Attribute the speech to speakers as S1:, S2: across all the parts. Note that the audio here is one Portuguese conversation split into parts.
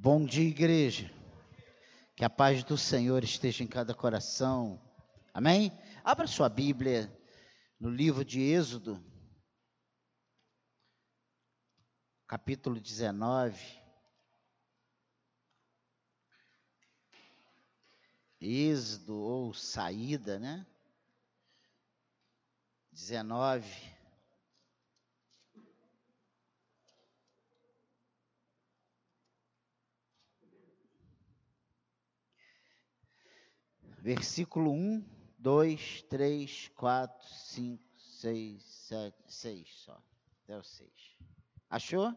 S1: Bom dia, igreja. Que a paz do Senhor esteja em cada coração. Amém? Abra sua Bíblia no livro de Êxodo, capítulo 19. Êxodo ou saída, né? 19. Versículo 1, 2, 3, 4, 5, 6, 7, 6 só. Até o 6. Achou?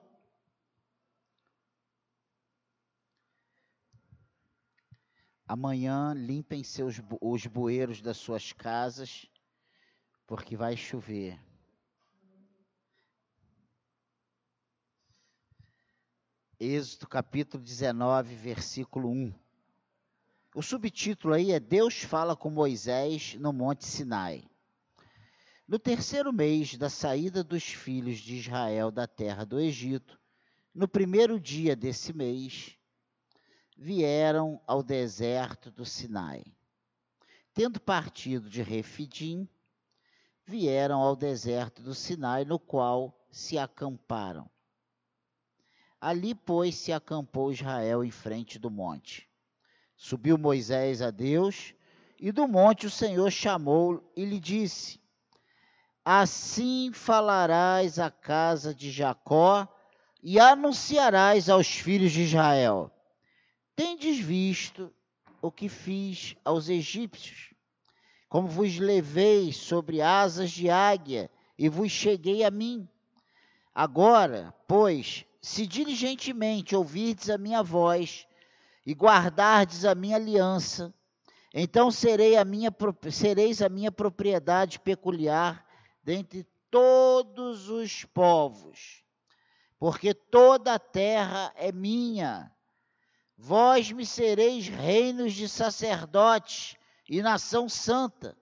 S1: Amanhã limpem seus, os bueiros das suas casas, porque vai chover. Êxodo capítulo 19, versículo 1. O subtítulo aí é Deus fala com Moisés no Monte Sinai. No terceiro mês da saída dos filhos de Israel da terra do Egito, no primeiro dia desse mês, vieram ao deserto do Sinai. Tendo partido de Refidim, vieram ao deserto do Sinai, no qual se acamparam. Ali, pois, se acampou Israel em frente do monte. Subiu Moisés a Deus, e do monte o Senhor chamou e lhe disse: Assim falarás à casa de Jacó e anunciarás aos filhos de Israel: Tendes visto o que fiz aos egípcios, como vos levei sobre asas de águia e vos cheguei a mim. Agora, pois, se diligentemente ouvirdes a minha voz, e guardardes a minha aliança, então serei a minha, sereis a minha propriedade peculiar dentre todos os povos, porque toda a terra é minha. Vós me sereis reinos de sacerdotes e nação santa.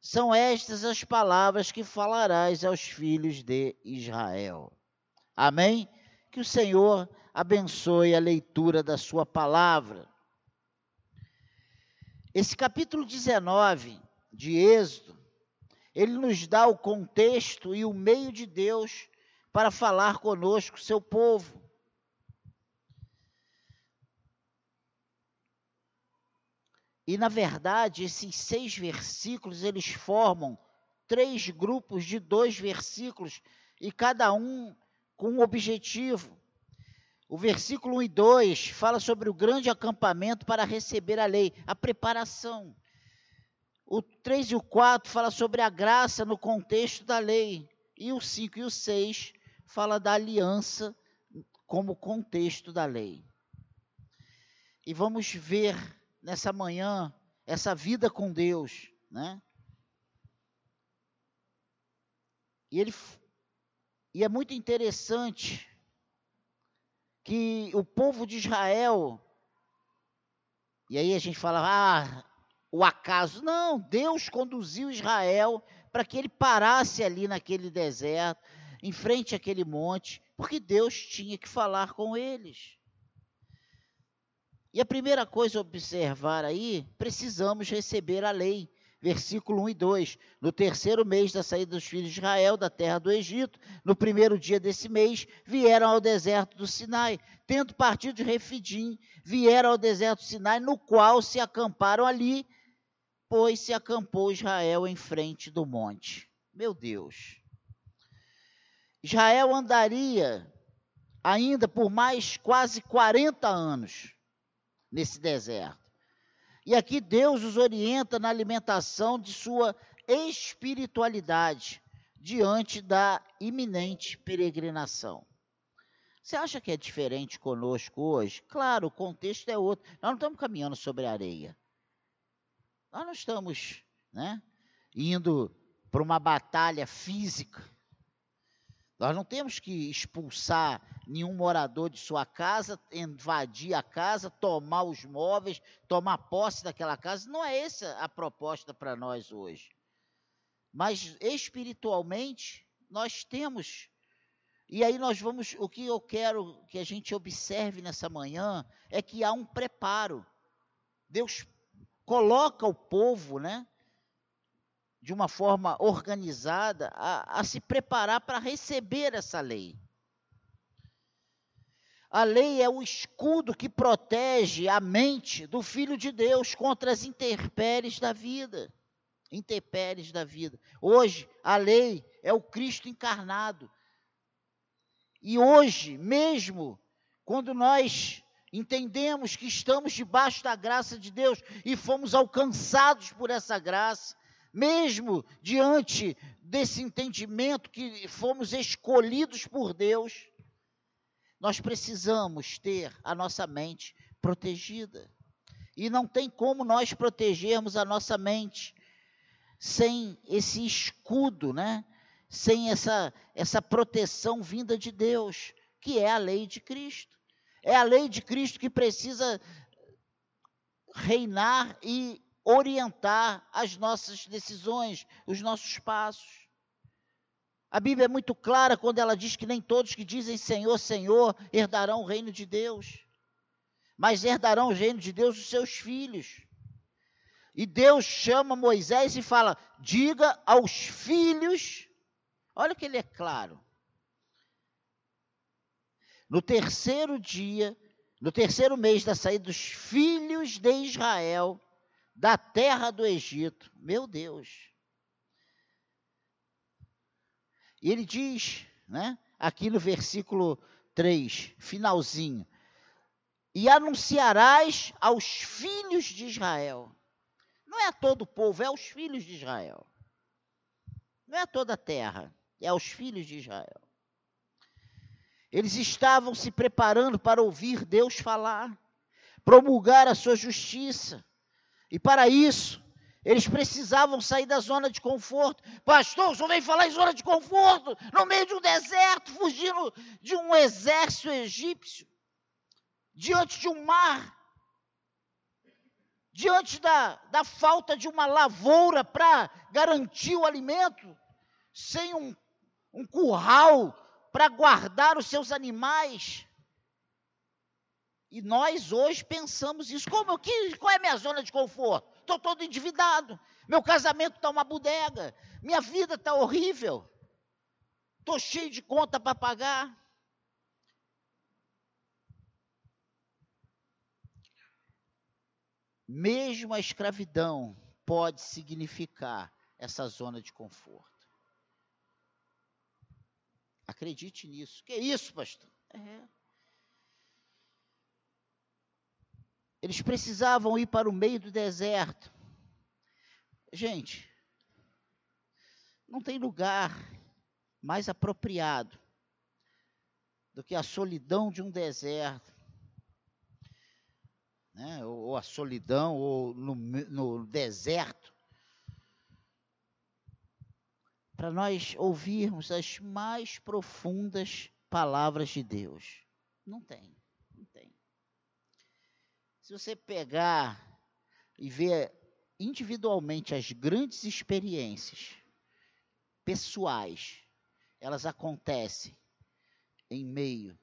S1: São estas as palavras que falarás aos filhos de Israel. Amém? Que o Senhor abençoe a leitura da sua palavra. Esse capítulo 19 de Êxodo, ele nos dá o contexto e o meio de Deus para falar conosco, seu povo. E na verdade, esses seis versículos eles formam três grupos de dois versículos e cada um com um objetivo. O versículo 1 e 2 fala sobre o grande acampamento para receber a lei, a preparação. O 3 e o 4 fala sobre a graça no contexto da lei. E o 5 e o 6 fala da aliança como contexto da lei. E vamos ver nessa manhã essa vida com Deus, né? E ele e é muito interessante que o povo de Israel, e aí a gente fala, ah, o acaso. Não, Deus conduziu Israel para que ele parasse ali naquele deserto, em frente àquele monte, porque Deus tinha que falar com eles. E a primeira coisa a observar aí, precisamos receber a lei versículo 1 e 2. No terceiro mês da saída dos filhos de Israel da terra do Egito, no primeiro dia desse mês, vieram ao deserto do Sinai. Tendo partido de Refidim, vieram ao deserto do Sinai, no qual se acamparam ali, pois se acampou Israel em frente do monte. Meu Deus. Israel andaria ainda por mais quase 40 anos nesse deserto. E aqui Deus os orienta na alimentação de sua espiritualidade diante da iminente peregrinação. Você acha que é diferente conosco hoje? Claro, o contexto é outro. Nós não estamos caminhando sobre areia. Nós não estamos né, indo para uma batalha física. Nós não temos que expulsar nenhum morador de sua casa, invadir a casa, tomar os móveis, tomar posse daquela casa. Não é essa a proposta para nós hoje. Mas espiritualmente, nós temos E aí nós vamos, o que eu quero que a gente observe nessa manhã é que há um preparo. Deus coloca o povo, né, de uma forma organizada, a, a se preparar para receber essa lei. A lei é o escudo que protege a mente do Filho de Deus contra as intempéries da vida. Intempéries da vida. Hoje, a lei é o Cristo encarnado. E hoje, mesmo quando nós entendemos que estamos debaixo da graça de Deus e fomos alcançados por essa graça, mesmo diante desse entendimento que fomos escolhidos por Deus, nós precisamos ter a nossa mente protegida. E não tem como nós protegermos a nossa mente sem esse escudo, né? Sem essa essa proteção vinda de Deus, que é a lei de Cristo. É a lei de Cristo que precisa reinar e orientar as nossas decisões, os nossos passos. A Bíblia é muito clara quando ela diz que nem todos que dizem Senhor, Senhor herdarão o reino de Deus, mas herdarão o reino de Deus os seus filhos. E Deus chama Moisés e fala: diga aos filhos, olha que ele é claro. No terceiro dia, no terceiro mês da saída dos filhos de Israel da terra do Egito, meu Deus, E ele diz, né, aqui no versículo 3, finalzinho: E anunciarás aos filhos de Israel. Não é a todo o povo, é aos filhos de Israel. Não é a toda a terra, é aos filhos de Israel. Eles estavam se preparando para ouvir Deus falar, promulgar a sua justiça. E para isso, eles precisavam sair da zona de conforto. Pastor, senhor vem falar em zona de conforto, no meio de um deserto, fugindo de um exército egípcio, diante de um mar, diante da, da falta de uma lavoura para garantir o alimento, sem um, um curral para guardar os seus animais. E nós hoje pensamos isso. Como, que, qual é a minha zona de conforto? estou todo endividado, meu casamento está uma bodega, minha vida está horrível, estou cheio de conta para pagar. Mesmo a escravidão pode significar essa zona de conforto. Acredite nisso. Que isso, pastor? É. Eles precisavam ir para o meio do deserto. Gente, não tem lugar mais apropriado do que a solidão de um deserto. Né? Ou, a solidão, ou no, no deserto. Para nós ouvirmos as mais profundas palavras de Deus. Não tem. Se você pegar e ver individualmente as grandes experiências pessoais, elas acontecem em meio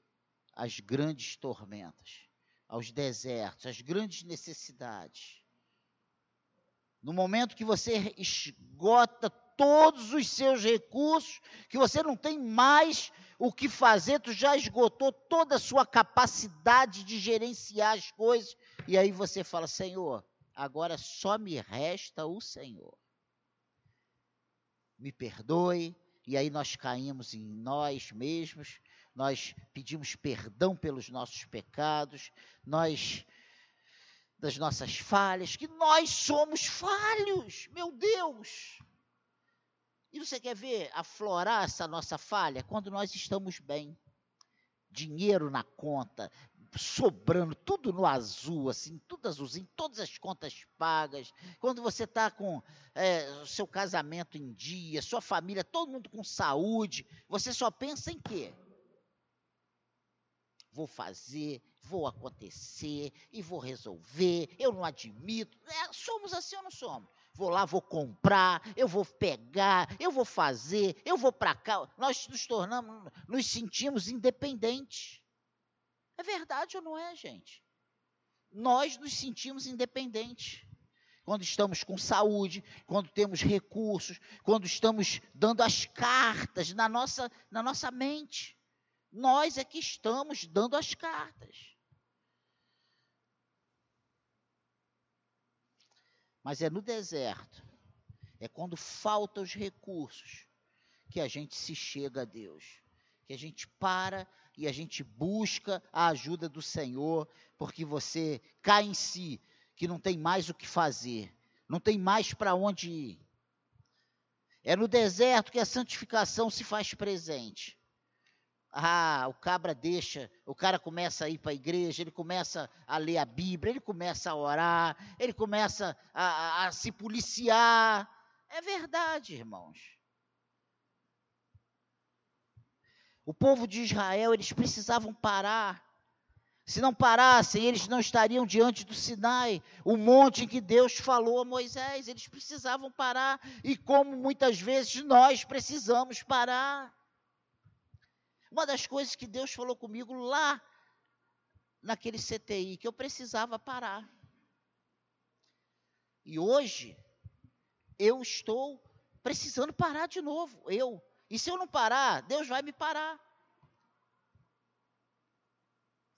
S1: às grandes tormentas, aos desertos, às grandes necessidades. No momento que você esgota todos os seus recursos, que você não tem mais o que fazer, tu já esgotou toda a sua capacidade de gerenciar as coisas, e aí você fala: Senhor, agora só me resta o Senhor. Me perdoe, e aí nós caímos em nós mesmos, nós pedimos perdão pelos nossos pecados, nós das nossas falhas, que nós somos falhos, meu Deus. E você quer ver aflorar essa nossa falha quando nós estamos bem? Dinheiro na conta, sobrando, tudo no azul, assim, tudo azulzinho, todas as contas pagas. Quando você está com é, seu casamento em dia, sua família, todo mundo com saúde, você só pensa em quê? Vou fazer, vou acontecer e vou resolver. Eu não admito. É, somos assim ou não somos? Vou lá, vou comprar, eu vou pegar, eu vou fazer, eu vou para cá. Nós nos tornamos, nos sentimos independentes. É verdade ou não é, gente? Nós nos sentimos independentes. Quando estamos com saúde, quando temos recursos, quando estamos dando as cartas na nossa, na nossa mente. Nós é que estamos dando as cartas. Mas é no deserto, é quando faltam os recursos, que a gente se chega a Deus, que a gente para e a gente busca a ajuda do Senhor, porque você cai em si, que não tem mais o que fazer, não tem mais para onde ir. É no deserto que a santificação se faz presente. Ah, o cabra deixa, o cara começa a ir para a igreja, ele começa a ler a Bíblia, ele começa a orar, ele começa a, a, a se policiar. É verdade, irmãos. O povo de Israel, eles precisavam parar. Se não parassem, eles não estariam diante do Sinai, o monte em que Deus falou a Moisés. Eles precisavam parar. E como muitas vezes nós precisamos parar. Uma das coisas que Deus falou comigo lá naquele CTI, que eu precisava parar. E hoje, eu estou precisando parar de novo, eu. E se eu não parar, Deus vai me parar.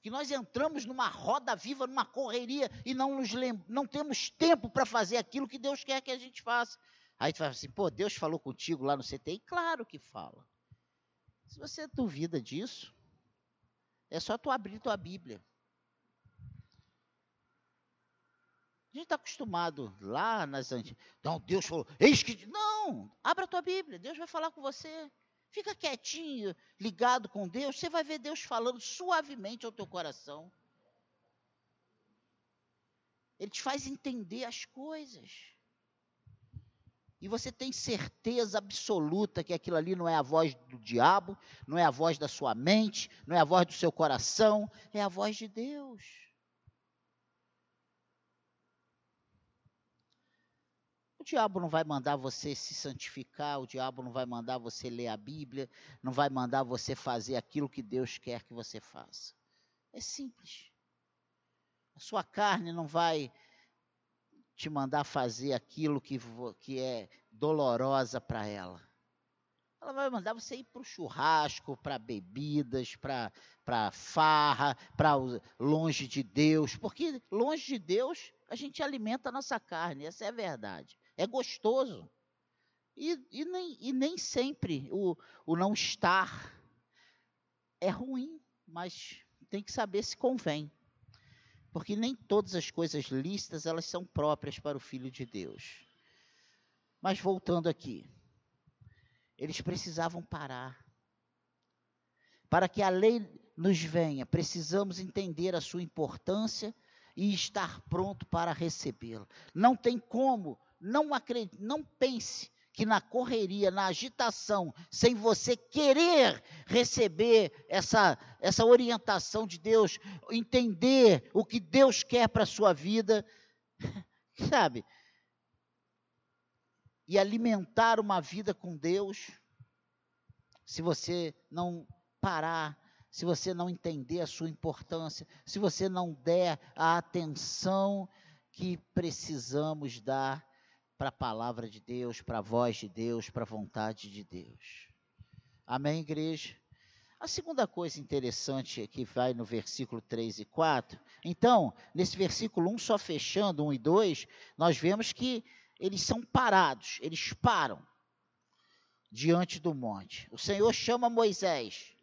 S1: Que nós entramos numa roda viva, numa correria, e não, nos não temos tempo para fazer aquilo que Deus quer que a gente faça. Aí tu fala assim, pô, Deus falou contigo lá no CTI? Claro que fala. Se você duvida disso, é só tu abrir tua Bíblia. A gente está acostumado lá nas antigas. Então Deus falou, eis que. Não, abra tua Bíblia, Deus vai falar com você. Fica quietinho, ligado com Deus, você vai ver Deus falando suavemente ao teu coração. Ele te faz entender as coisas e você tem certeza absoluta que aquilo ali não é a voz do diabo, não é a voz da sua mente, não é a voz do seu coração, é a voz de Deus. O diabo não vai mandar você se santificar, o diabo não vai mandar você ler a Bíblia, não vai mandar você fazer aquilo que Deus quer que você faça. É simples. A sua carne não vai te mandar fazer aquilo que, que é dolorosa para ela. Ela vai mandar você ir para o churrasco, para bebidas, para farra, para longe de Deus. Porque longe de Deus a gente alimenta a nossa carne, essa é a verdade. É gostoso. E, e, nem, e nem sempre o, o não estar é ruim, mas tem que saber se convém porque nem todas as coisas listas elas são próprias para o filho de Deus. Mas voltando aqui, eles precisavam parar. Para que a lei nos venha, precisamos entender a sua importância e estar pronto para recebê-la. Não tem como, não acredite, não pense que na correria, na agitação, sem você querer receber essa, essa orientação de Deus, entender o que Deus quer para a sua vida, sabe? E alimentar uma vida com Deus, se você não parar, se você não entender a sua importância, se você não der a atenção que precisamos dar para a palavra de Deus, para a voz de Deus, para a vontade de Deus. Amém, igreja? A segunda coisa interessante é que vai no versículo 3 e 4. Então, nesse versículo 1, só fechando 1 e 2, nós vemos que eles são parados, eles param diante do monte. O Senhor chama Moisés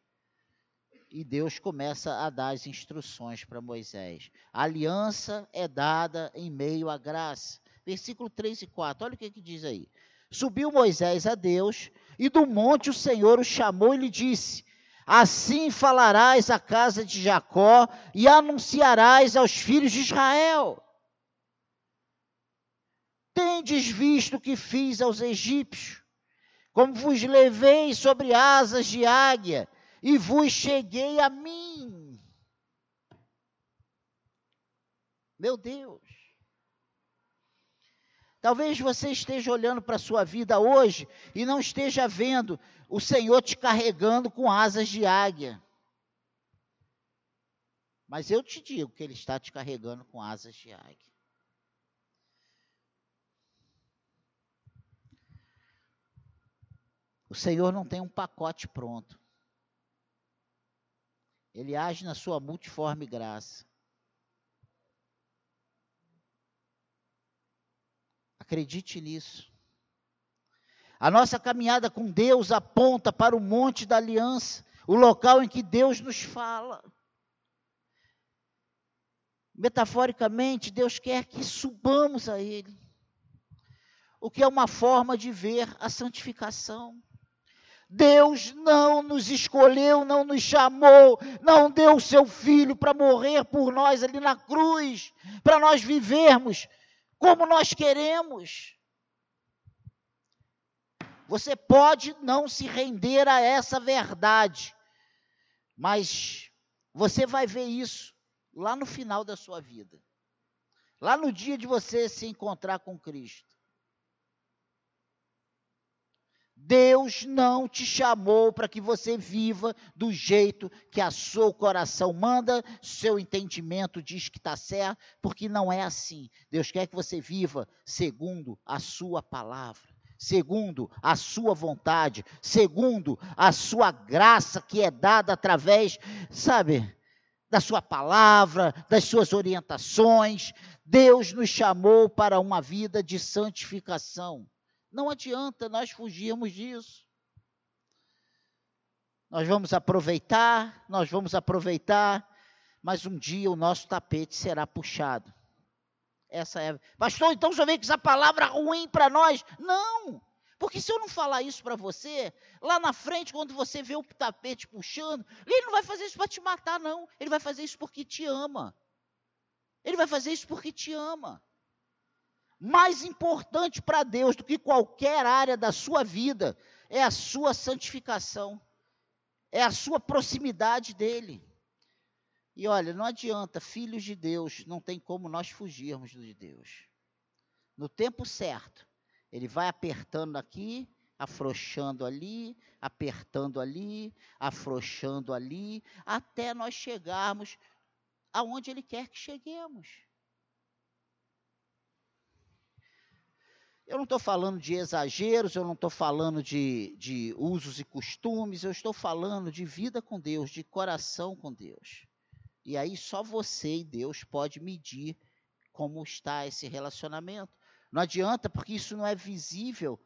S1: e Deus começa a dar as instruções para Moisés. A aliança é dada em meio à graça versículo 3 e 4. Olha o que, que diz aí. Subiu Moisés a Deus, e do monte o Senhor o chamou e lhe disse: Assim falarás à casa de Jacó e anunciarás aos filhos de Israel. Tendes visto o que fiz aos egípcios, como vos levei sobre asas de águia e vos cheguei a mim. Meu Deus. Talvez você esteja olhando para a sua vida hoje e não esteja vendo o Senhor te carregando com asas de águia. Mas eu te digo que Ele está te carregando com asas de águia. O Senhor não tem um pacote pronto. Ele age na sua multiforme graça. Acredite nisso. A nossa caminhada com Deus aponta para o monte da aliança, o local em que Deus nos fala. Metaforicamente, Deus quer que subamos a Ele, o que é uma forma de ver a santificação. Deus não nos escolheu, não nos chamou, não deu o seu filho para morrer por nós ali na cruz, para nós vivermos como nós queremos. Você pode não se render a essa verdade, mas você vai ver isso lá no final da sua vida. Lá no dia de você se encontrar com Cristo. Deus não te chamou para que você viva do jeito que a seu coração manda, seu entendimento diz que está certo, porque não é assim. Deus quer que você viva segundo a sua palavra, segundo a sua vontade, segundo a sua graça que é dada através, sabe, da sua palavra, das suas orientações. Deus nos chamou para uma vida de santificação. Não adianta nós fugirmos disso. Nós vamos aproveitar, nós vamos aproveitar, mas um dia o nosso tapete será puxado. Essa é. Pastor, então já veio com essa palavra ruim para nós? Não! Porque se eu não falar isso para você, lá na frente, quando você vê o tapete puxando, ele não vai fazer isso para te matar, não. Ele vai fazer isso porque te ama. Ele vai fazer isso porque te ama mais importante para Deus do que qualquer área da sua vida é a sua santificação, é a sua proximidade dele. E olha, não adianta, filhos de Deus, não tem como nós fugirmos de Deus. No tempo certo, ele vai apertando aqui, afrouxando ali, apertando ali, afrouxando ali, até nós chegarmos aonde ele quer que cheguemos. Eu não estou falando de exageros, eu não estou falando de, de usos e costumes, eu estou falando de vida com Deus, de coração com Deus. E aí só você e Deus pode medir como está esse relacionamento. Não adianta, porque isso não é visível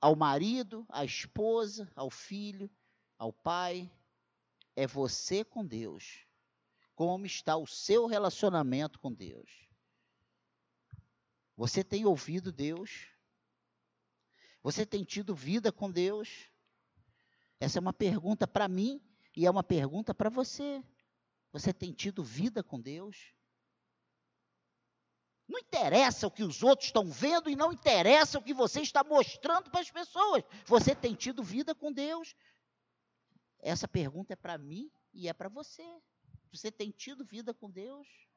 S1: ao marido, à esposa, ao filho, ao pai. É você com Deus. Como está o seu relacionamento com Deus? Você tem ouvido Deus? Você tem tido vida com Deus? Essa é uma pergunta para mim e é uma pergunta para você. Você tem tido vida com Deus? Não interessa o que os outros estão vendo e não interessa o que você está mostrando para as pessoas. Você tem tido vida com Deus? Essa pergunta é para mim e é para você. Você tem tido vida com Deus?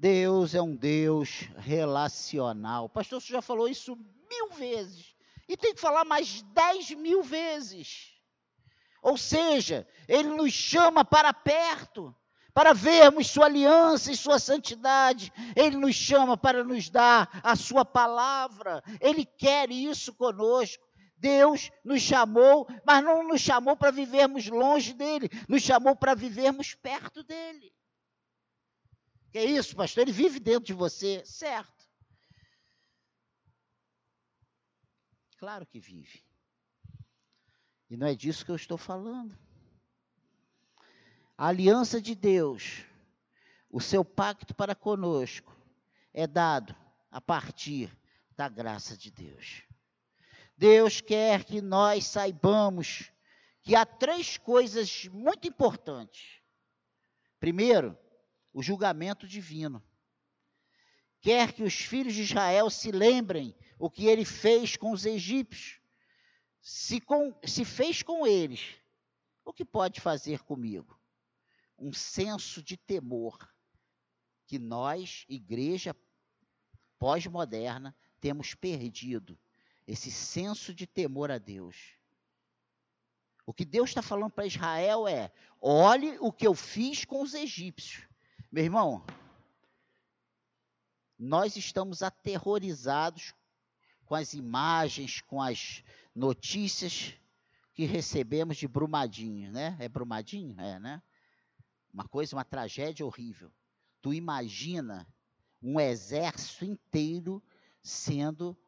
S1: Deus é um Deus relacional. Pastor, você já falou isso mil vezes. E tem que falar mais dez mil vezes. Ou seja, Ele nos chama para perto, para vermos Sua aliança e Sua santidade. Ele nos chama para nos dar a Sua palavra. Ele quer isso conosco. Deus nos chamou, mas não nos chamou para vivermos longe dele, nos chamou para vivermos perto dele. Que é isso, pastor? Ele vive dentro de você, certo? Claro que vive. E não é disso que eu estou falando. A aliança de Deus, o seu pacto para conosco, é dado a partir da graça de Deus. Deus quer que nós saibamos que há três coisas muito importantes. Primeiro, o julgamento divino. Quer que os filhos de Israel se lembrem o que ele fez com os egípcios. Se, com, se fez com eles, o que pode fazer comigo? um senso de temor que nós, igreja pós-moderna, temos perdido esse senso de temor a Deus. O que Deus está falando para Israel é: olhe o que eu fiz com os egípcios. Meu irmão, nós estamos aterrorizados com as imagens, com as notícias que recebemos de Brumadinho, né? É Brumadinho? É, né? Uma coisa, uma tragédia horrível. Tu imagina um exército inteiro sendo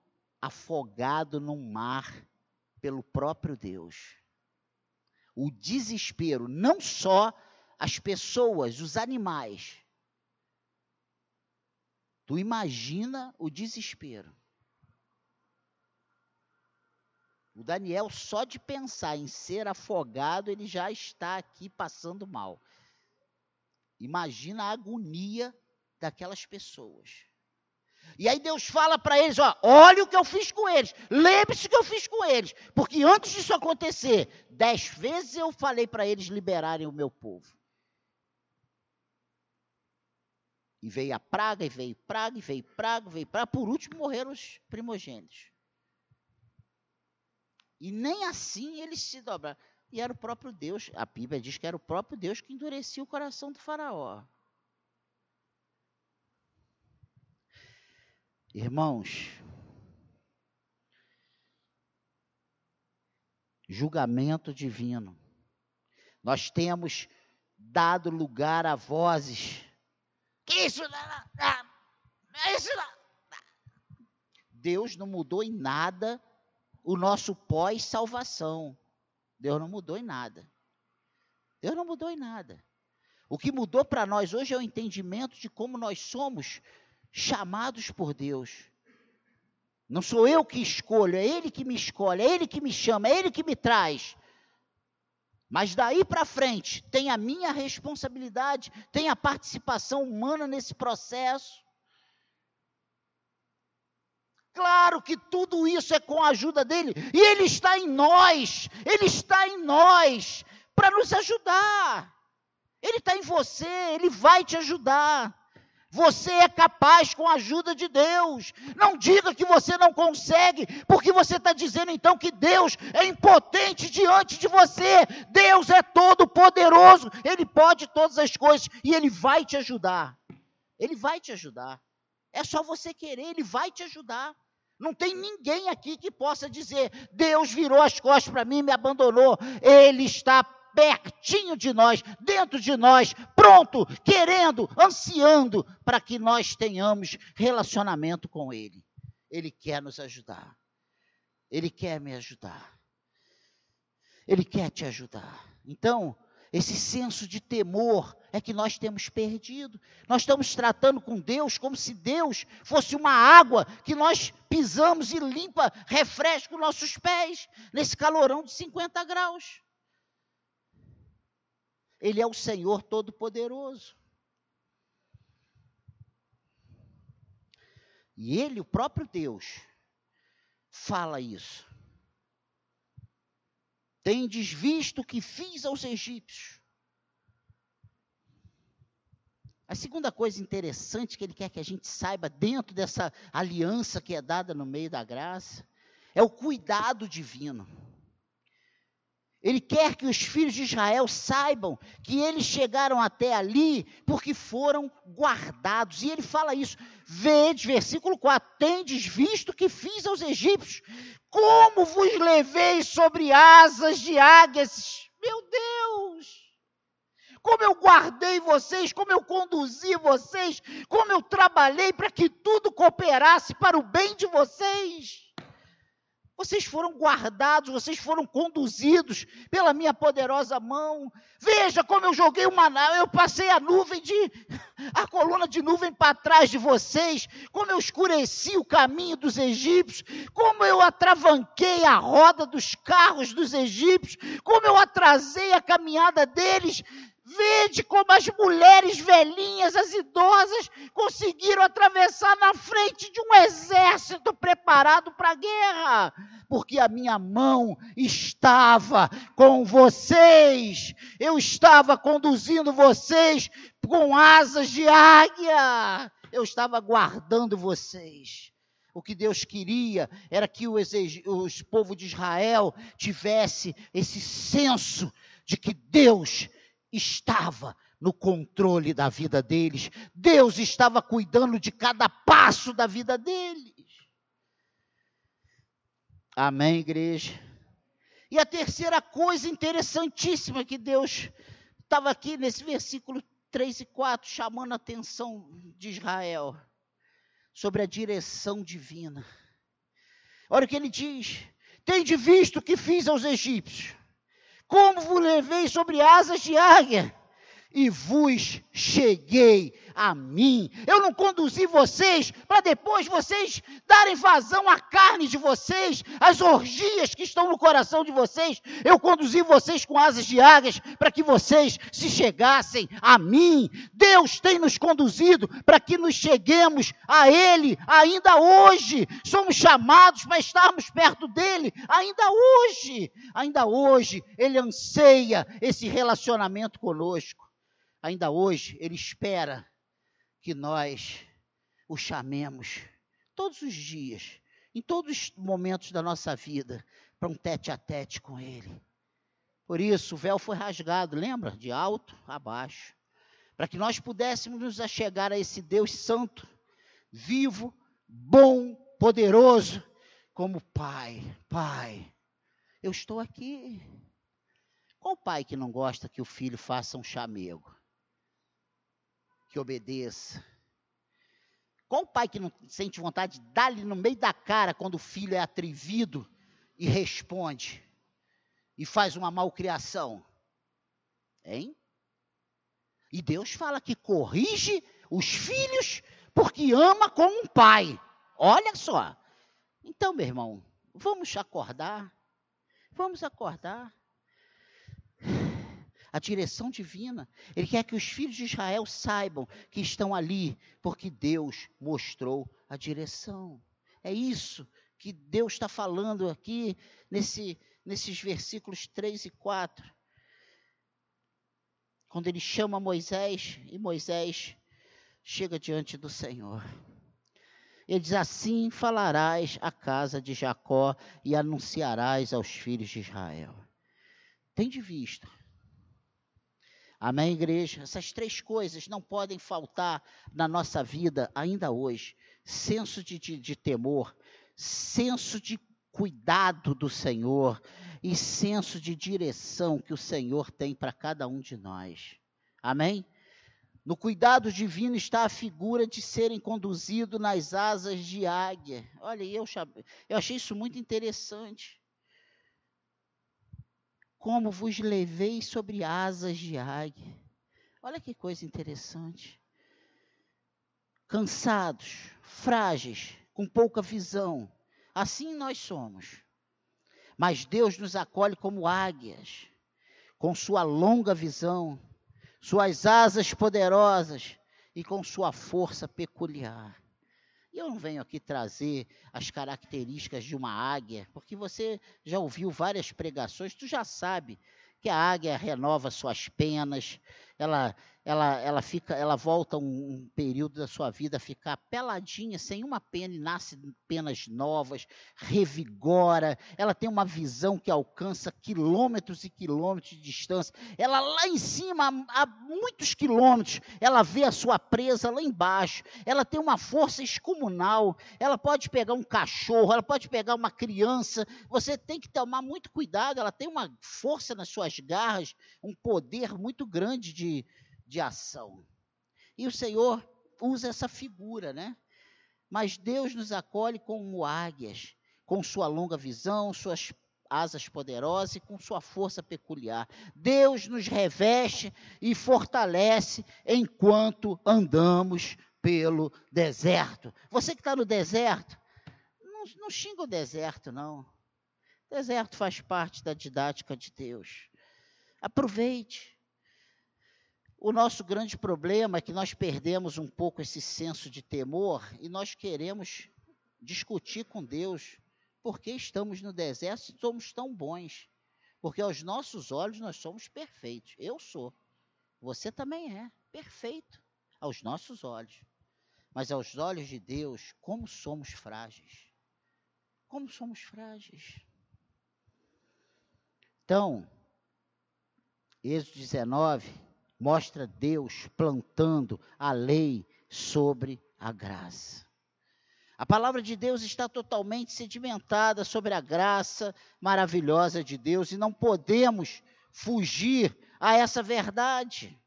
S1: afogado num mar pelo próprio Deus. O desespero, não só as pessoas, os animais. Tu imagina o desespero. O Daniel, só de pensar em ser afogado, ele já está aqui passando mal. Imagina a agonia daquelas pessoas. E aí Deus fala para eles: ó, olha o que eu fiz com eles, lembre-se que eu fiz com eles, porque antes disso acontecer, dez vezes eu falei para eles liberarem o meu povo. E veio a praga, e veio praga, e veio praga, e veio praga, por último morreram os primogênitos. E nem assim eles se dobraram. E era o próprio Deus, a Bíblia diz que era o próprio Deus que endurecia o coração do Faraó. Irmãos, julgamento divino. Nós temos dado lugar a vozes. Isso? Não, isso não. Deus não mudou em nada o nosso pós-salvação. Deus não mudou em nada. Deus não mudou em nada. O que mudou para nós hoje é o entendimento de como nós somos chamados por Deus. Não sou eu que escolho, é Ele que me escolhe, é Ele que me chama, é Ele que me traz. Mas daí para frente, tem a minha responsabilidade, tem a participação humana nesse processo. Claro que tudo isso é com a ajuda dele, e ele está em nós, ele está em nós para nos ajudar. Ele está em você, ele vai te ajudar. Você é capaz com a ajuda de Deus. Não diga que você não consegue, porque você está dizendo então que Deus é impotente diante de você. Deus é todo poderoso, Ele pode todas as coisas e Ele vai te ajudar. Ele vai te ajudar. É só você querer, Ele vai te ajudar. Não tem ninguém aqui que possa dizer: Deus virou as costas para mim me abandonou. Ele está pertinho de nós, dentro de nós, pronto, querendo, ansiando para que nós tenhamos relacionamento com Ele. Ele quer nos ajudar. Ele quer me ajudar. Ele quer te ajudar. Então, esse senso de temor é que nós temos perdido. Nós estamos tratando com Deus como se Deus fosse uma água que nós pisamos e limpa, refresca os nossos pés nesse calorão de 50 graus. Ele é o Senhor Todo-Poderoso. E ele, o próprio Deus, fala isso. Tendes visto o que fiz aos egípcios. A segunda coisa interessante que ele quer que a gente saiba dentro dessa aliança que é dada no meio da graça é o cuidado divino. Ele quer que os filhos de Israel saibam que eles chegaram até ali porque foram guardados. E ele fala isso. Vede, versículo 4: Tendes visto que fiz aos egípcios, como vos levei sobre asas de águias. Meu Deus! Como eu guardei vocês, como eu conduzi vocês, como eu trabalhei para que tudo cooperasse para o bem de vocês. Vocês foram guardados, vocês foram conduzidos pela minha poderosa mão. Veja como eu joguei uma eu passei a nuvem de a coluna de nuvem para trás de vocês, como eu escureci o caminho dos egípcios, como eu atravanquei a roda dos carros dos egípcios, como eu atrasei a caminhada deles. Vede como as mulheres velhinhas, as idosas, conseguiram atravessar na frente de um exército preparado para a guerra porque a minha mão estava com vocês. Eu estava conduzindo vocês com asas de águia. Eu estava guardando vocês. O que Deus queria era que o, o povo de Israel tivesse esse senso de que Deus estava no controle da vida deles. Deus estava cuidando de cada passo da vida deles. Amém, igreja? E a terceira coisa interessantíssima que Deus estava aqui nesse versículo 3 e 4 chamando a atenção de Israel sobre a direção divina. Olha o que ele diz: Tende visto o que fiz aos egípcios, como vos levei sobre asas de águia e vos cheguei a mim. Eu não conduzi vocês para depois vocês darem vazão à carne de vocês, às orgias que estão no coração de vocês. Eu conduzi vocês com asas de águias para que vocês se chegassem a mim. Deus tem nos conduzido para que nos cheguemos a Ele ainda hoje. Somos chamados para estarmos perto dele ainda hoje. Ainda hoje Ele anseia esse relacionamento conosco ainda hoje, Ele espera que nós o chamemos todos os dias, em todos os momentos da nossa vida, para um tete a tete com Ele. Por isso, o véu foi rasgado, lembra? De alto a baixo, para que nós pudéssemos nos achegar a esse Deus Santo, vivo, bom, poderoso, como Pai. Pai, eu estou aqui. Qual pai que não gosta que o filho faça um chamego? Que obedeça. Qual pai que não sente vontade de dar-lhe no meio da cara quando o filho é atrevido e responde e faz uma malcriação? Hein? E Deus fala que corrige os filhos porque ama como um pai. Olha só. Então, meu irmão, vamos acordar. Vamos acordar a direção divina. Ele quer que os filhos de Israel saibam que estão ali, porque Deus mostrou a direção. É isso que Deus está falando aqui nesse, nesses versículos 3 e 4. Quando ele chama Moisés, e Moisés chega diante do Senhor. Ele diz: Assim falarás à casa de Jacó e anunciarás aos filhos de Israel. Tem de vista Amém, igreja? Essas três coisas não podem faltar na nossa vida ainda hoje: senso de, de, de temor, senso de cuidado do Senhor e senso de direção que o Senhor tem para cada um de nós. Amém? No cuidado divino está a figura de serem conduzidos nas asas de águia. Olha, eu, eu achei isso muito interessante como vos levei sobre asas de águia. Olha que coisa interessante. Cansados, frágeis, com pouca visão, assim nós somos. Mas Deus nos acolhe como águias, com sua longa visão, suas asas poderosas e com sua força peculiar. E eu não venho aqui trazer as características de uma águia, porque você já ouviu várias pregações, tu já sabe que a águia renova suas penas, ela ela, ela fica, ela volta um, um, período da sua vida a ficar peladinha, sem uma pena, e nasce penas novas, revigora, ela tem uma visão que alcança quilômetros e quilômetros de distância. Ela lá em cima, a muitos quilômetros, ela vê a sua presa lá embaixo. Ela tem uma força excomunal. Ela pode pegar um cachorro, ela pode pegar uma criança. Você tem que tomar muito cuidado. Ela tem uma força nas suas garras, um poder muito grande de de ação. E o Senhor usa essa figura, né? Mas Deus nos acolhe como águias, com sua longa visão, suas asas poderosas e com sua força peculiar. Deus nos reveste e fortalece enquanto andamos pelo deserto. Você que está no deserto, não, não xinga o deserto, não. Deserto faz parte da didática de Deus. Aproveite. O nosso grande problema é que nós perdemos um pouco esse senso de temor e nós queremos discutir com Deus por que estamos no deserto se somos tão bons? Porque aos nossos olhos nós somos perfeitos. Eu sou. Você também é perfeito aos nossos olhos. Mas aos olhos de Deus, como somos frágeis. Como somos frágeis. Então, Êxodo 19 mostra Deus plantando a lei sobre a graça. A palavra de Deus está totalmente sedimentada sobre a graça maravilhosa de Deus e não podemos fugir a essa verdade.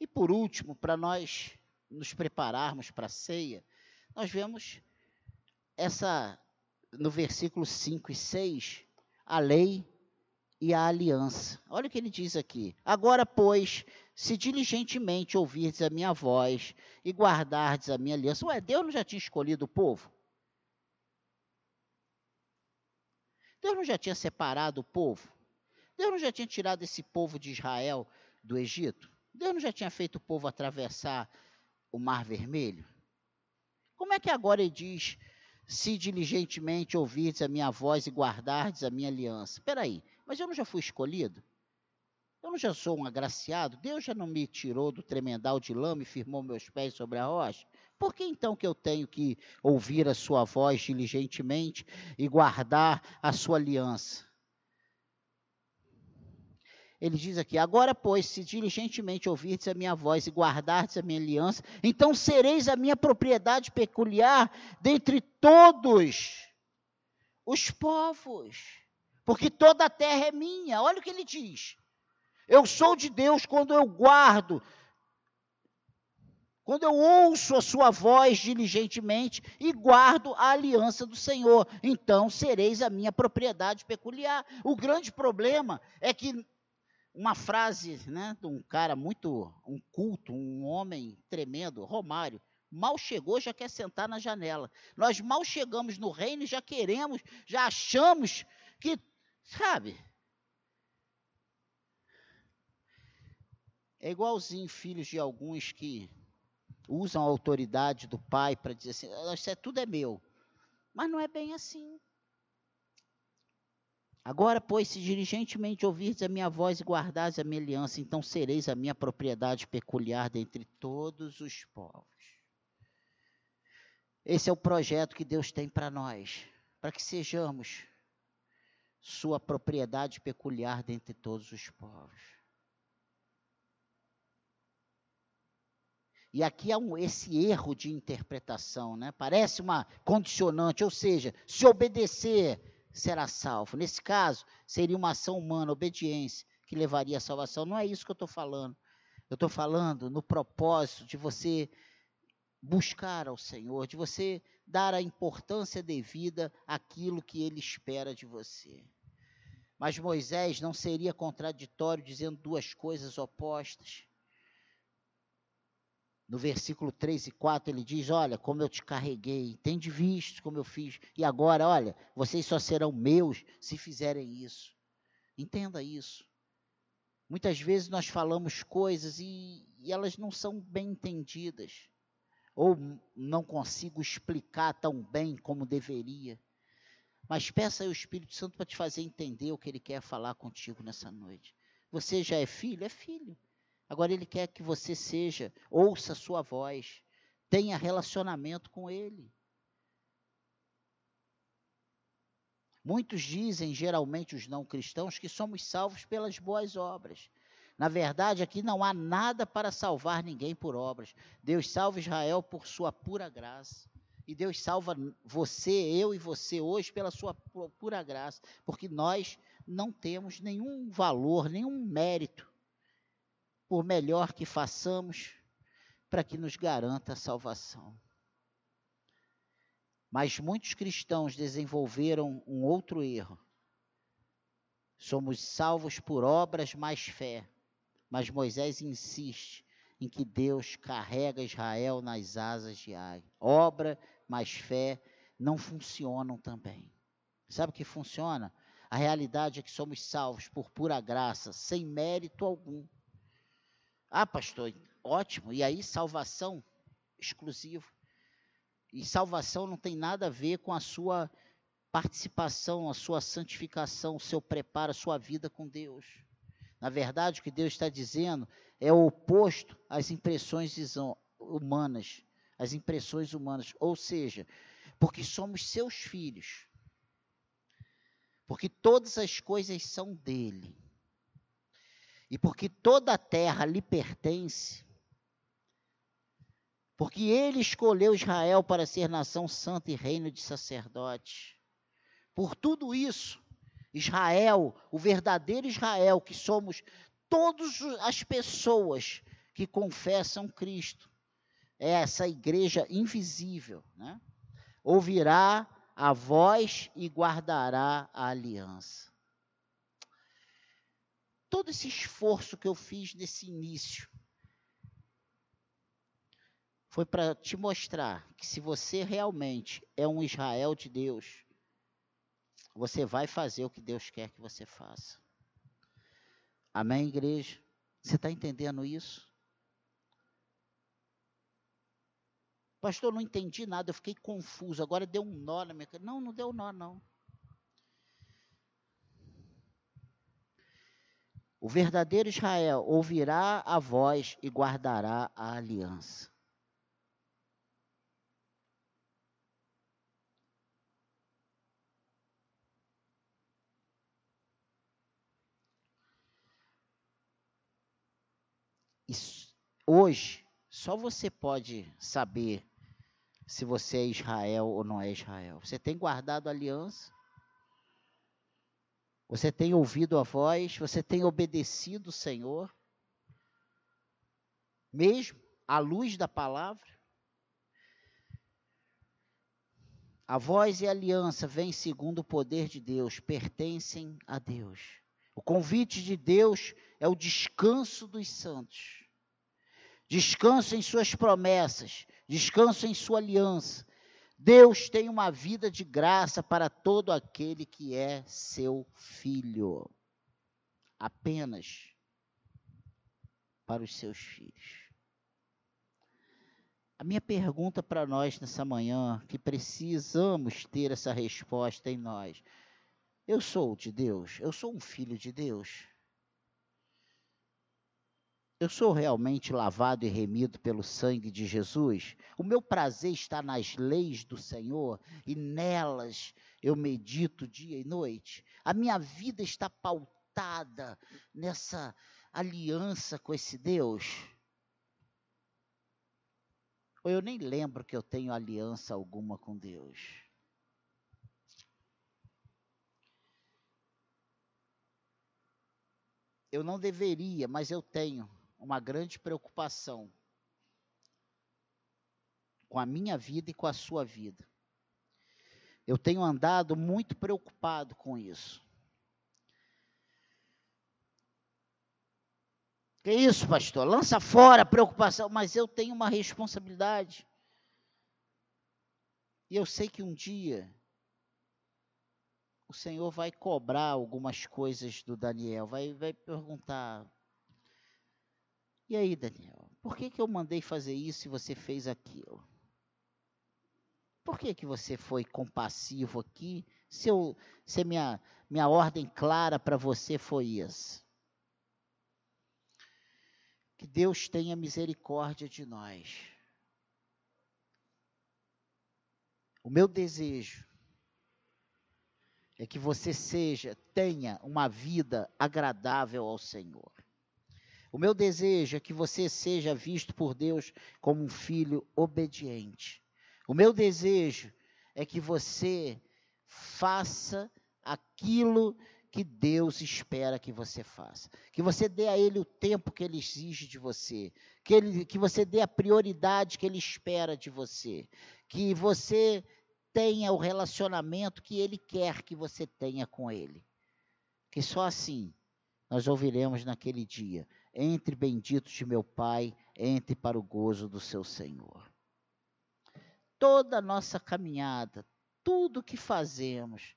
S1: E por último, para nós nos prepararmos para a ceia, nós vemos essa no versículo 5 e 6, a lei e a aliança. Olha o que ele diz aqui. Agora, pois, se diligentemente ouvirdes a minha voz e guardardes a minha aliança. Ué, Deus não já tinha escolhido o povo? Deus não já tinha separado o povo? Deus não já tinha tirado esse povo de Israel do Egito? Deus não já tinha feito o povo atravessar o Mar Vermelho? Como é que agora ele diz: se diligentemente ouvirdes a minha voz e guardardes a minha aliança? Espera aí, mas eu não já fui escolhido? Eu não já sou um agraciado? Deus já não me tirou do tremendal de lama e firmou meus pés sobre a rocha? Por que então que eu tenho que ouvir a sua voz diligentemente e guardar a sua aliança? Ele diz aqui: Agora, pois, se diligentemente ouvirdes a minha voz e guardardes a minha aliança, então sereis a minha propriedade peculiar dentre todos os povos porque toda a terra é minha. Olha o que ele diz. Eu sou de Deus quando eu guardo, quando eu ouço a sua voz diligentemente e guardo a aliança do Senhor. Então sereis a minha propriedade peculiar. O grande problema é que uma frase né, de um cara muito, um culto, um homem tremendo, Romário, mal chegou, já quer sentar na janela. Nós mal chegamos no reino e já queremos, já achamos que Sabe? É igualzinho filhos de alguns que usam a autoridade do pai para dizer assim, ah, isso é, tudo é meu. Mas não é bem assim. Agora, pois, se diligentemente ouvirdes a minha voz e guardares a minha aliança, então sereis a minha propriedade peculiar dentre todos os povos. Esse é o projeto que Deus tem para nós, para que sejamos sua propriedade peculiar dentre todos os povos. E aqui há um, esse erro de interpretação, né? Parece uma condicionante, ou seja, se obedecer, será salvo. Nesse caso, seria uma ação humana, obediência, que levaria à salvação. Não é isso que eu estou falando. Eu estou falando no propósito de você buscar ao Senhor, de você dar a importância devida àquilo que Ele espera de você. Mas Moisés não seria contraditório dizendo duas coisas opostas. No versículo 3 e 4 ele diz: Olha, como eu te carreguei, tende visto como eu fiz, e agora, olha, vocês só serão meus se fizerem isso. Entenda isso. Muitas vezes nós falamos coisas e, e elas não são bem entendidas, ou não consigo explicar tão bem como deveria. Mas peça ao Espírito Santo para te fazer entender o que ele quer falar contigo nessa noite. Você já é filho? É filho. Agora ele quer que você seja, ouça a sua voz, tenha relacionamento com ele. Muitos dizem, geralmente os não cristãos, que somos salvos pelas boas obras. Na verdade, aqui não há nada para salvar ninguém por obras. Deus salva Israel por sua pura graça. E Deus salva você, eu e você hoje pela sua pura graça, porque nós não temos nenhum valor, nenhum mérito, por melhor que façamos, para que nos garanta a salvação. Mas muitos cristãos desenvolveram um outro erro. Somos salvos por obras mais fé. Mas Moisés insiste em que Deus carrega Israel nas asas de águia. Obra mais fé não funcionam também. Sabe o que funciona? A realidade é que somos salvos por pura graça, sem mérito algum. Ah, pastor, ótimo. E aí, salvação exclusiva. E salvação não tem nada a ver com a sua participação, a sua santificação, o seu preparo, a sua vida com Deus. Na verdade, o que Deus está dizendo é o oposto às impressões humanas, às impressões humanas. Ou seja, porque somos seus filhos. Porque todas as coisas são dele. E porque toda a terra lhe pertence. Porque ele escolheu Israel para ser nação santa e reino de sacerdotes. Por tudo isso, Israel, o verdadeiro Israel, que somos todas as pessoas que confessam Cristo, é essa igreja invisível, né? ouvirá a voz e guardará a aliança. Todo esse esforço que eu fiz nesse início foi para te mostrar que se você realmente é um Israel de Deus, você vai fazer o que Deus quer que você faça. Amém, igreja? Você está entendendo isso? Pastor, não entendi nada, eu fiquei confuso. Agora deu um nó na minha cabeça. Não, não deu nó, não. O verdadeiro Israel ouvirá a voz e guardará a aliança. Hoje, só você pode saber se você é Israel ou não é Israel. Você tem guardado a aliança? Você tem ouvido a voz? Você tem obedecido o Senhor? Mesmo à luz da palavra? A voz e a aliança vêm segundo o poder de Deus, pertencem a Deus. O convite de Deus é o descanso dos santos. Descanso em suas promessas, descanso em sua aliança. Deus tem uma vida de graça para todo aquele que é seu filho. Apenas para os seus filhos. A minha pergunta para nós nessa manhã, que precisamos ter essa resposta em nós. Eu sou de Deus, eu sou um filho de Deus. Eu sou realmente lavado e remido pelo sangue de Jesus? O meu prazer está nas leis do Senhor e nelas eu medito dia e noite? A minha vida está pautada nessa aliança com esse Deus? Ou eu nem lembro que eu tenho aliança alguma com Deus? Eu não deveria, mas eu tenho uma grande preocupação com a minha vida e com a sua vida. Eu tenho andado muito preocupado com isso. Que isso, pastor? Lança fora a preocupação, mas eu tenho uma responsabilidade. E eu sei que um dia o Senhor vai cobrar algumas coisas do Daniel, vai, vai perguntar: e aí, Daniel, por que, que eu mandei fazer isso e você fez aquilo? Por que, que você foi compassivo aqui? Se, eu, se minha, minha ordem clara para você foi essa. Que Deus tenha misericórdia de nós. O meu desejo é que você seja, tenha uma vida agradável ao Senhor. O meu desejo é que você seja visto por Deus como um filho obediente. O meu desejo é que você faça aquilo que Deus espera que você faça. Que você dê a Ele o tempo que Ele exige de você. Que, ele, que você dê a prioridade que Ele espera de você. Que você tenha o relacionamento que Ele quer que você tenha com Ele. Que só assim nós ouviremos naquele dia entre benditos de meu Pai, entre para o gozo do seu Senhor. Toda a nossa caminhada, tudo que fazemos,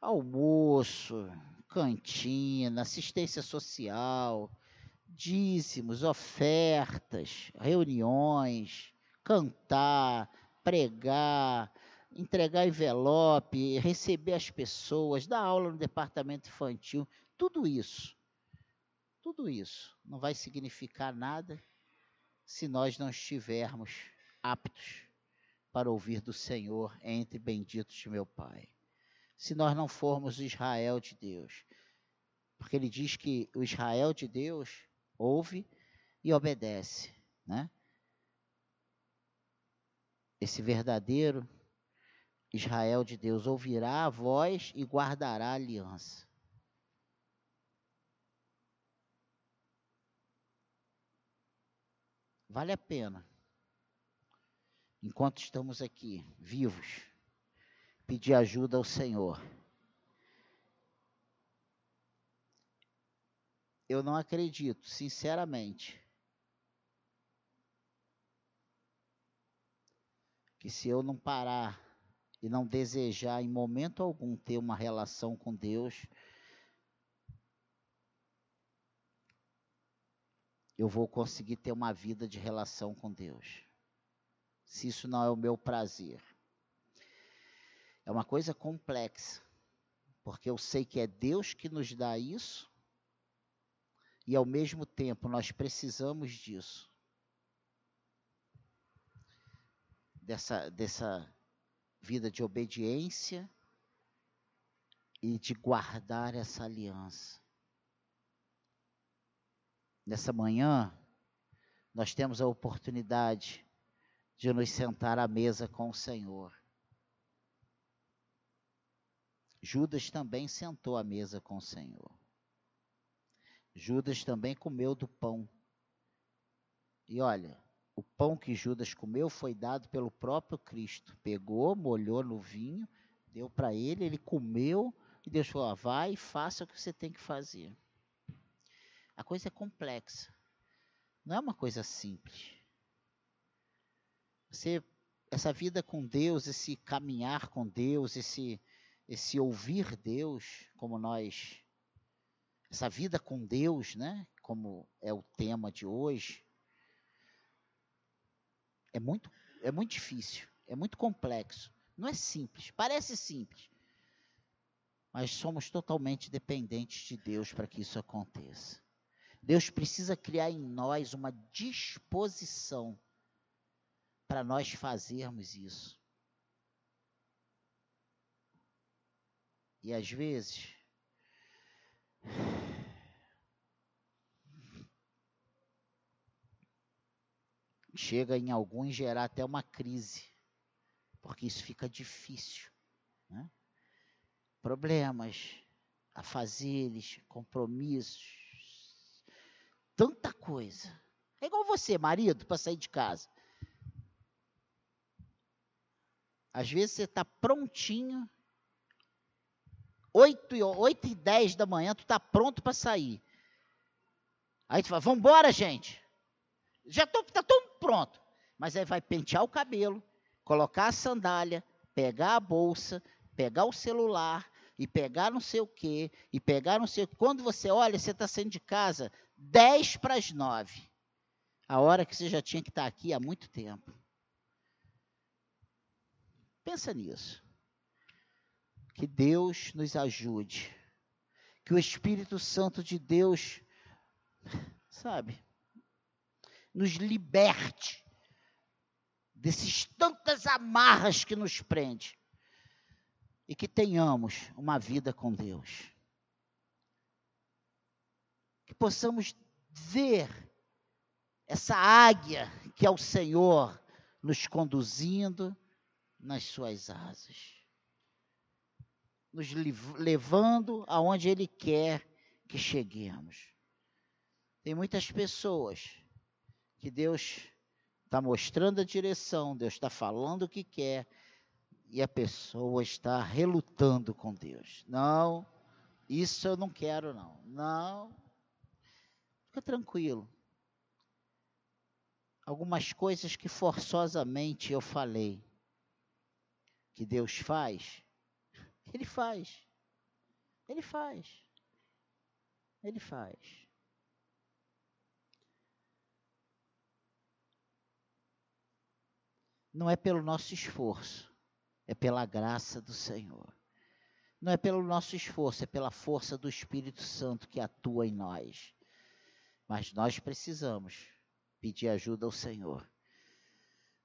S1: almoço, cantina, assistência social, dízimos, ofertas, reuniões, cantar, pregar, entregar envelope, receber as pessoas, dar aula no departamento infantil, tudo isso, tudo isso não vai significar nada se nós não estivermos aptos para ouvir do Senhor entre benditos de meu Pai. Se nós não formos o Israel de Deus. Porque ele diz que o Israel de Deus ouve e obedece, né? Esse verdadeiro Israel de Deus ouvirá a voz e guardará a aliança. Vale a pena, enquanto estamos aqui vivos, pedir ajuda ao Senhor. Eu não acredito, sinceramente, que se eu não parar e não desejar em momento algum ter uma relação com Deus, eu vou conseguir ter uma vida de relação com Deus. Se isso não é o meu prazer. É uma coisa complexa, porque eu sei que é Deus que nos dá isso, e ao mesmo tempo nós precisamos disso. Dessa, dessa vida de obediência e de guardar essa aliança. Nessa manhã, nós temos a oportunidade de nos sentar à mesa com o Senhor. Judas também sentou à mesa com o Senhor. Judas também comeu do pão. E olha, o pão que Judas comeu foi dado pelo próprio Cristo. Pegou, molhou no vinho, deu para ele, ele comeu e Deus falou: vai e faça o que você tem que fazer. A coisa é complexa. Não é uma coisa simples. Você, essa vida com Deus, esse caminhar com Deus, esse, esse ouvir Deus, como nós, essa vida com Deus, né? Como é o tema de hoje, é muito, é muito difícil, é muito complexo. Não é simples, parece simples, mas somos totalmente dependentes de Deus para que isso aconteça. Deus precisa criar em nós uma disposição para nós fazermos isso. E às vezes, chega em alguns gerar até uma crise, porque isso fica difícil. Né? Problemas, afazeres, compromissos, tanta coisa. É igual você, marido, para sair de casa. Às vezes você está prontinho, 8 e, 8 e 10 da manhã, tu está pronto para sair. Aí tu fala, vamos embora, gente. Já está tudo pronto. Mas aí vai pentear o cabelo, colocar a sandália, pegar a bolsa, pegar o celular, e pegar não sei o quê, e pegar não sei o quê. Quando você olha, você está saindo de casa 10 para as 9. A hora que você já tinha que estar aqui há muito tempo. Pensa nisso. Que Deus nos ajude. Que o Espírito Santo de Deus, sabe, nos liberte desses tantas amarras que nos prende e que tenhamos uma vida com Deus. Que possamos ver essa águia que é o Senhor nos conduzindo nas suas asas, nos levando aonde Ele quer que cheguemos. Tem muitas pessoas que Deus está mostrando a direção, Deus está falando o que quer, e a pessoa está relutando com Deus. Não, isso eu não quero, não. Não. Fica tranquilo. Algumas coisas que forçosamente eu falei que Deus faz, Ele faz. Ele faz. Ele faz. Não é pelo nosso esforço, é pela graça do Senhor. Não é pelo nosso esforço, é pela força do Espírito Santo que atua em nós. Mas nós precisamos pedir ajuda ao Senhor,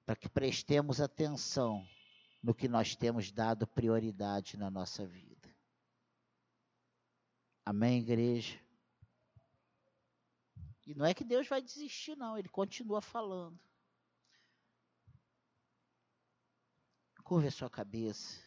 S1: para que prestemos atenção no que nós temos dado prioridade na nossa vida. Amém, igreja? E não é que Deus vai desistir, não, Ele continua falando. Curva a sua cabeça.